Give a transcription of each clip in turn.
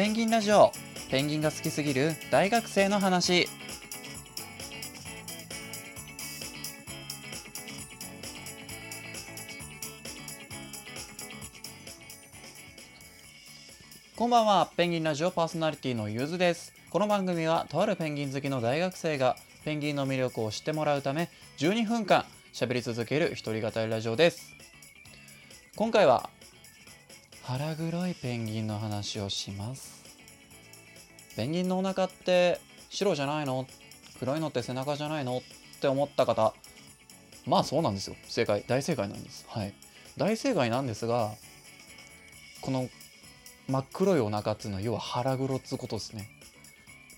ペンギンラジオ。ペンギンが好きすぎる大学生の話。こんばんは。ペンギンラジオパーソナリティのゆずです。この番組はとあるペンギン好きの大学生がペンギンの魅力を知ってもらうため12分間喋り続ける一人語りラジオです。今回は腹黒いペンギンの話をします。ペンギンのお腹って白じゃないの？黒いのって背中じゃないの？って思った方。まあそうなんですよ。正解。大正解なんです。はい。大正解なんですがこの真っ黒いお腹っていうのは要は腹黒っつうことですね。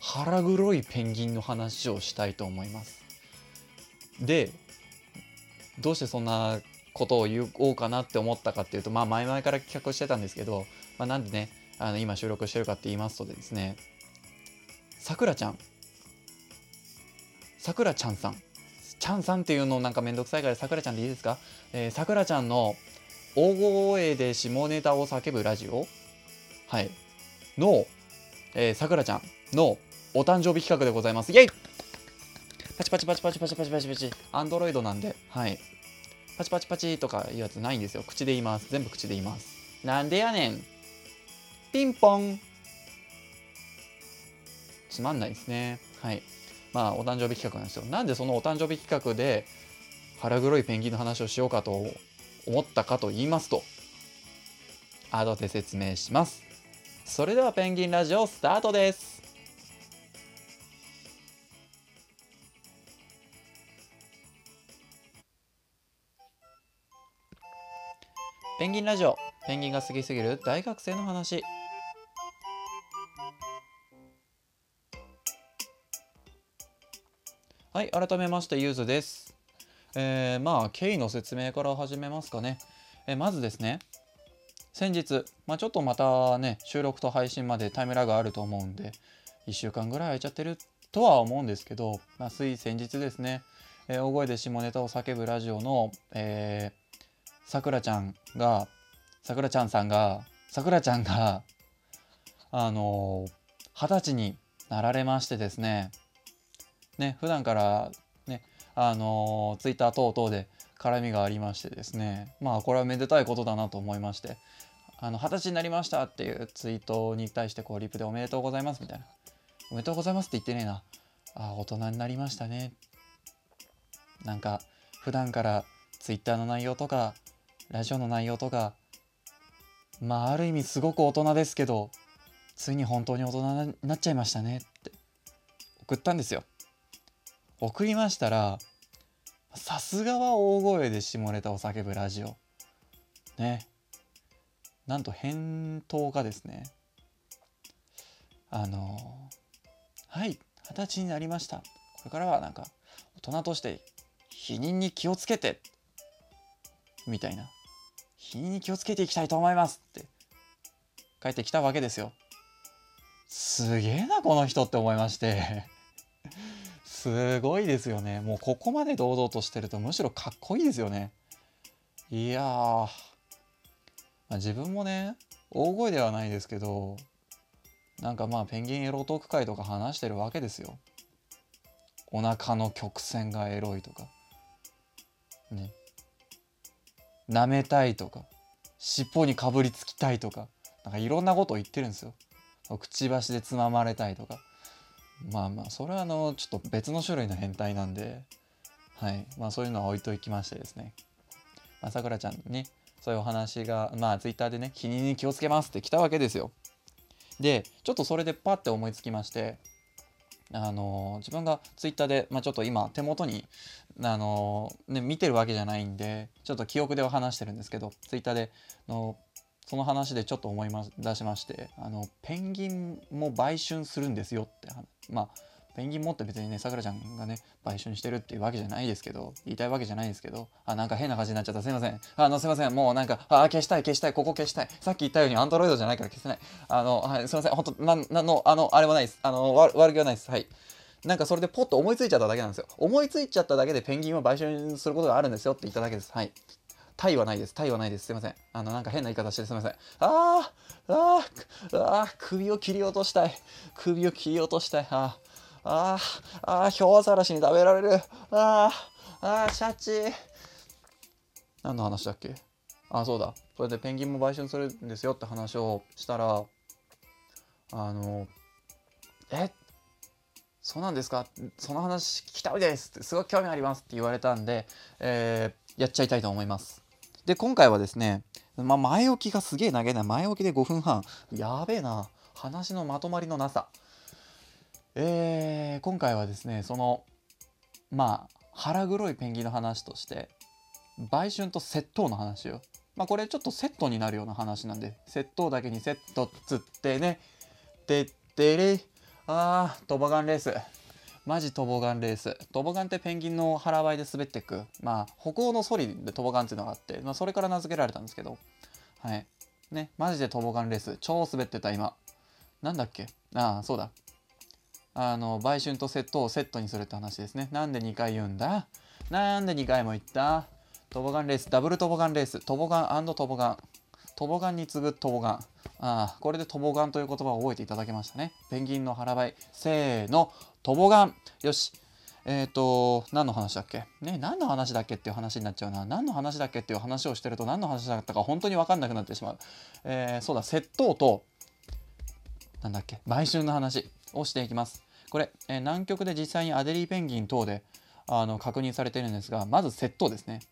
腹黒いペンギンの話をしたいと思います。でどうしてそんなことを言おうかなって思ったかっていうとまあ前々から企画してたんですけど、まあ、なんでねあの今収録してるかって言いますとですねさくらちゃん。さくらちゃんさん。ちゃんさんっていうのなんかめんどくさいからさくらちゃんでいいですか？さくらちゃんの大声で下ネタを叫ぶラジオ。はい。のさくらちゃんのお誕生日企画でございます。イェイ！パチパチパチパチパチパチパチパチ。アンドロイドなんで。はい。パチパチパチとかいうやつないんですよ。口で言います。全部口で言います。なんでやねん。ピンポン。つまんないですね。はい。まあお誕生日企画なんですよ。なんでそのお誕生日企画で腹黒いペンギンの話をしようかと思ったかと言いますと後で説明します。それではペンギンラジオスタートです。ペンギンラジオ。ペンギンが好きすぎる。大学生の話。はい改めましてゆずです。えー、まあ経緯の説明から始めますかね。えー、まずですね。先日、まあ、ちょっとまたね収録と配信までタイムラグあると思うんで1週間ぐらい空いちゃってるとは思うんですけど、まあ、つい先日ですね、えー、大声で下ネタを叫ぶラジオの、えー、さくらちゃんがさくらちゃんさんがさくらちゃんがあの二十歳になられましてですね。ね普段からねあのツイッター等々で絡みがありましてですね。まあこれはめでたいことだなと思いまして。あの二十歳になりましたっていうツイートに対してこうリプでおめでとうございますみたいな。おめでとうございますって言ってねえな。あ大人になりましたね。なんか普段からツイッターの内容とかラジオの内容とかまあある意味すごく大人ですけどついに本当に大人になっちゃいましたねって送ったんですよ。送りましたらさすがは大声で下ネタを叫ぶラジオ。ね。なんと返答がですねあのはい二十歳になりました。これからはなんか大人として否認に気をつけてみたいな。否認に気をつけていきたいと思いますって。帰ってきたわけですよ。すげえなこの人って思いまして。すごいですよね。もうここまで堂々としてるとむしろかっこいいですよね。いやまあ、自分もね大声ではないですけどなんかまあペンギンエロトーク会とか話してるわけですよ。お腹の曲線がエロいとか。ね。舐めたいとか尻尾にかぶりつきたいとかなんかいろんなことを言ってるんですよ。くちばしでつままれたいとか。まあまあそれはあのちょっと別の種類の変態なんで。はい。まあそういうのは置いときましてですね、さくらちゃんにねそういうお話がまあツイッターでね否認に気をつけますって来たわけですよ。でちょっとそれでパッて思いつきましてあの自分がツイッターで、まあ、ちょっと今手元にあの、ね、見てるわけじゃないんでちょっと記憶では話してるんですけどツイッターでのその話でちょっと思い出しましてあのペンギンも売春するんですよってまあペンギン持って別にねさくらちゃんがね売春してるっていうわけじゃないですけど言いたいわけじゃないですけどあなんか変な感じになっちゃった。すいません。あのすいません。もうなんかあ消したい消したいここ消したい。さっき言ったようにアンドロイドじゃないから消せない。あのはいすいません。本当なんなのあのあれもないです。あの悪気はないです。はい。なんかそれでポッと思いついちゃっただけなんですよ。思いついちゃっただけでペンギンは売春することがあるんですよって言っただけです。はい。タイはないです。タイはないです。すいません。あのなんか変な言い方してすいません。あーあーあー首を切り落としたい。首を切り落としたい。あーあーあーヒョウザラシに食べられる。あーあーシャチ。何の話だっけ？あそうだ。それでペンギンも売春するんですよって話をしたらあのえ？そうなんですか？その話聞きたいですってすごく興味ありますって言われたんで、えー、やっちゃいたいと思います。で今回はですね、まあ、前置きがすげえ投げな。い前置きで5分半。やべえな。話のまとまりのなさ。えー、今回はですねそのまあ腹黒いペンギンの話として売春と窃盗の話を。まあこれちょっとセットになるような話なんで窃盗だけにセットっつってね。てってれ。あートボガンレース。マジトボガンレース。トボガンってペンギンの腹ばいで滑っていく。まあ歩行のソリでトボガンっていうのがあって、まあ、それから名付けられたんですけど。はい。ねマジでトボガンレース。超滑ってた今。なんだっけ？ああそうだ。あの売春と窃盗をセットにするって話ですね。なんで2回言うんだ？なんで2回も言った？トボガンレース。ダブルトボガンレース。トボガントボガン。トボガンに次ぐトボガン。ああこれでトボガンという言葉を覚えていただけましたね。ペンギンの腹ばい。せーのトボガン。よし。えっ、ー、と何の話だっけ？ね何の話だっけっていう話になっちゃうな。何の話だっけっていう話をしてると何の話だったか本当に分かんなくなってしまう、えー、そうだ窃盗となんだっけ？売春の話をしていきます。これ、えー、南極で実際にアデリーペンギン等であの確認されているんですがまず窃盗ですね。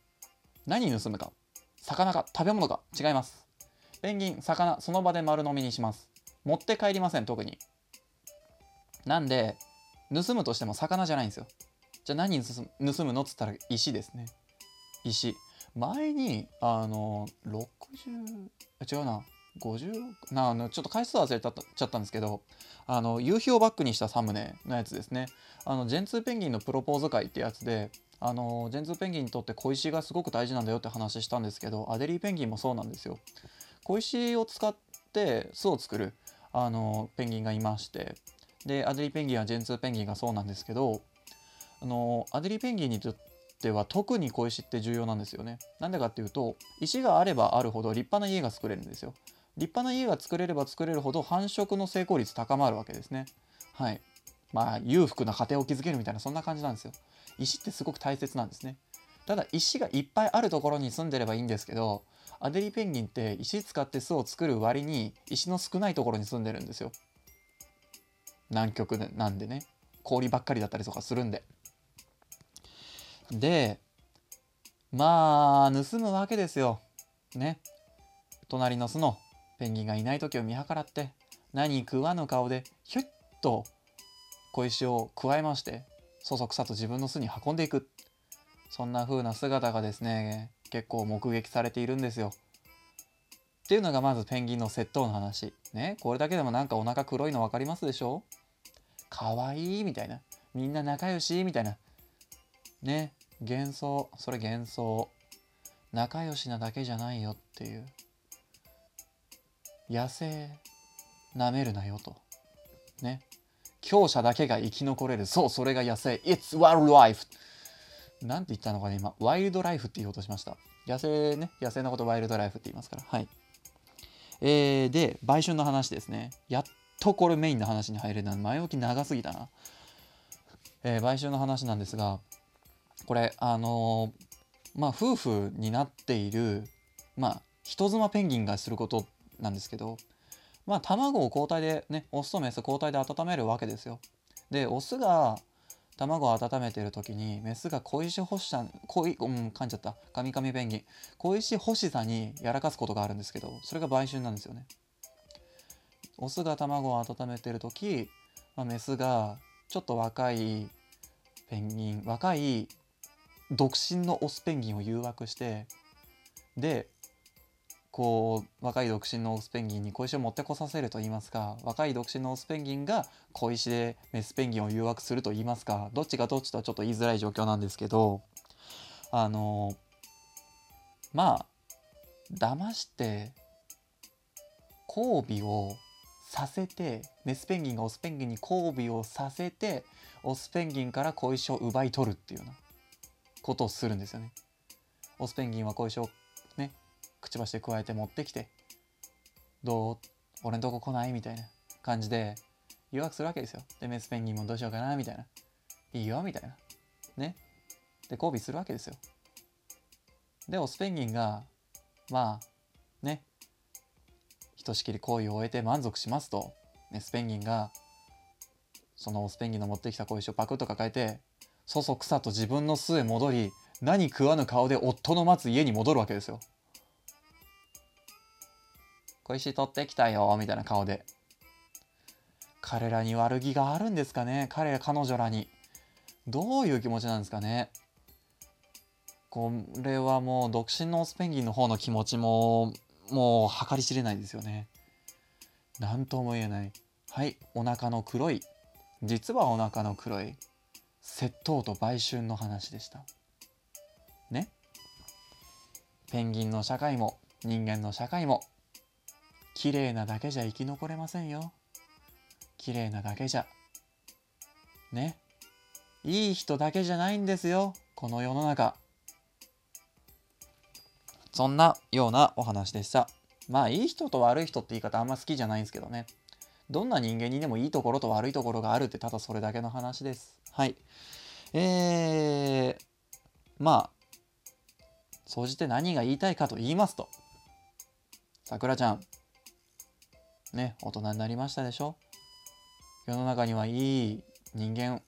何盗むか？魚か？食べ物か？違います。ペンギン魚その場で丸飲みにします。持って帰りません特に。なんで盗むとしても魚じゃないんですよ。じゃあ何盗むの？っつったら石ですね。石。前にあの60違うな。50なあのちょっと回数忘れちゃったんですけどあの夕日をバックにしたサムネのやつですね。あのジェンツーペンギンのプロポーズ会ってやつであのジェンツーペンギンにとって小石がすごく大事なんだよって話したんですけどアデリーペンギンもそうなんですよ。小石を使って巣を作るあのペンギンがいましてでアデリーペンギンはジェンツーペンギンがそうなんですけどあのアデリーペンギンにとっては特に小石って重要なんですよね。なんでかっていうと石があればあるほど立派な家が作れるんですよ。立派な家が作れれば作れるほど繁殖の成功率高まるわけですね。はい。まあ裕福な家庭を築けるみたいなそんな感じなんですよ。石ってすごく大切なんですね。ただ石がいっぱいあるところに住んでればいいんですけどアデリーペンギンって石使って巣を作る割に石の少ないところに住んでるんですよ。南極なんでね。氷ばっかりだったりとかするんで。でまあ盗むわけですよ。ね。隣の巣のペンギンがいない時を見計らって何食わぬ顔でひょっと小石を加えましてそそくさと自分の巣に運んでいく。そんな風な姿がですね結構目撃されているんですよ。っていうのがまずペンギンの窃盗の話。ねこれだけでもなんかお腹黒いの分かりますでしょ？かわいいみたいな。みんな仲良しみたいな。ね幻想それ幻想。仲良しなだけじゃないよっていう。野生なめるなよと。ね。強者だけが生き残れる。そう、それが野生。It's wildlife! んて言ったのかな、今。ワイルドライフって言おうとしました。野生ね、野生のことワイルドライフって言いますから。はい。えー、で、売春の話ですね。やっとこれメインの話に入れるな。前置き長すぎたな。えー、売春の話なんですが、これ、あのー、まあ、夫婦になっている、まあ、人妻ペンギンがすることなんですけど、まあ、卵を交代でね、オスとメス交代で温めるわけですよ。で、オスが卵を温めてる時にメスが小石干しさ小いうん噛んじゃった。カミカミペンギン。小石干しさにやらかすことがあるんですけどそれが売春なんですよね。オスが卵を温めてる時、まあ、メスがちょっと若いペンギン若い独身のオスペンギンを誘惑してでこう若い独身のオスペンギンに小石を持ってこさせると言いますか若い独身のオスペンギンが小石でメスペンギンを誘惑すると言いますかどっちがどっちとはちょっと言いづらい状況なんですけどあのまあ騙して交尾をさせてメスペンギンがオスペンギンに交尾をさせてオスペンギンから小石を奪い取るっていうようなことをするんですよね。オスペンギンは小石をくちばしで加えて持ってきてどう？俺んとこ来ない？みたいな感じで誘惑するわけですよ。でメスペンギンもどうしようかな？みたいな。いいよ？みたいな。ね？で交尾するわけですよ。でオスペンギンがまあね？ひとしきり行為を終えて満足しますとメスペンギンがそのオスペンギンの持ってきた小石をパクッと抱えてそそくさと自分の巣へ戻り何食わぬ顔で夫の待つ家に戻るわけですよ。小石取ってきたよみたいな顔で。彼らに悪気があるんですかね？彼ら彼女らに。どういう気持ちなんですかね？これはもう独身のオスペンギンの方の気持ちももう計り知れないですよね。何とも言えない。はいお腹の黒い。実はお腹の黒い。窃盗と売春の話でした。ね？ペンギンの社会も人間の社会も綺麗なだけじゃ生き残れませんよ。綺麗なだけじゃ。ね。いい人だけじゃないんですよこの世の中。そんなようなお話でした。まあいい人と悪い人って言い方あんま好きじゃないんですけどね。どんな人間にでもいいところと悪いところがあるってただそれだけの話です。はい。えー、まあ総じて何が言いたいかと言いますとさくらちゃん。ね大人になりましたでしょ？世の中にはいい人間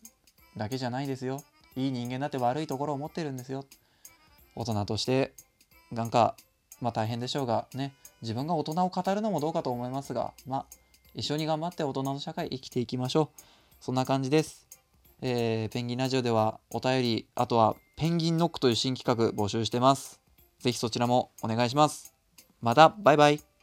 だけじゃないですよ。いい人間だって悪いところを持ってるんですよ。大人としてなんかまあ大変でしょうがね自分が大人を語るのもどうかと思いますがまあ一緒に頑張って大人の社会生きていきましょう。そんな感じです。えー、ペンギンラジオではお便りあとはペンギンノックという新企画募集してます。ぜひそちらもお願いします。またバイバイ。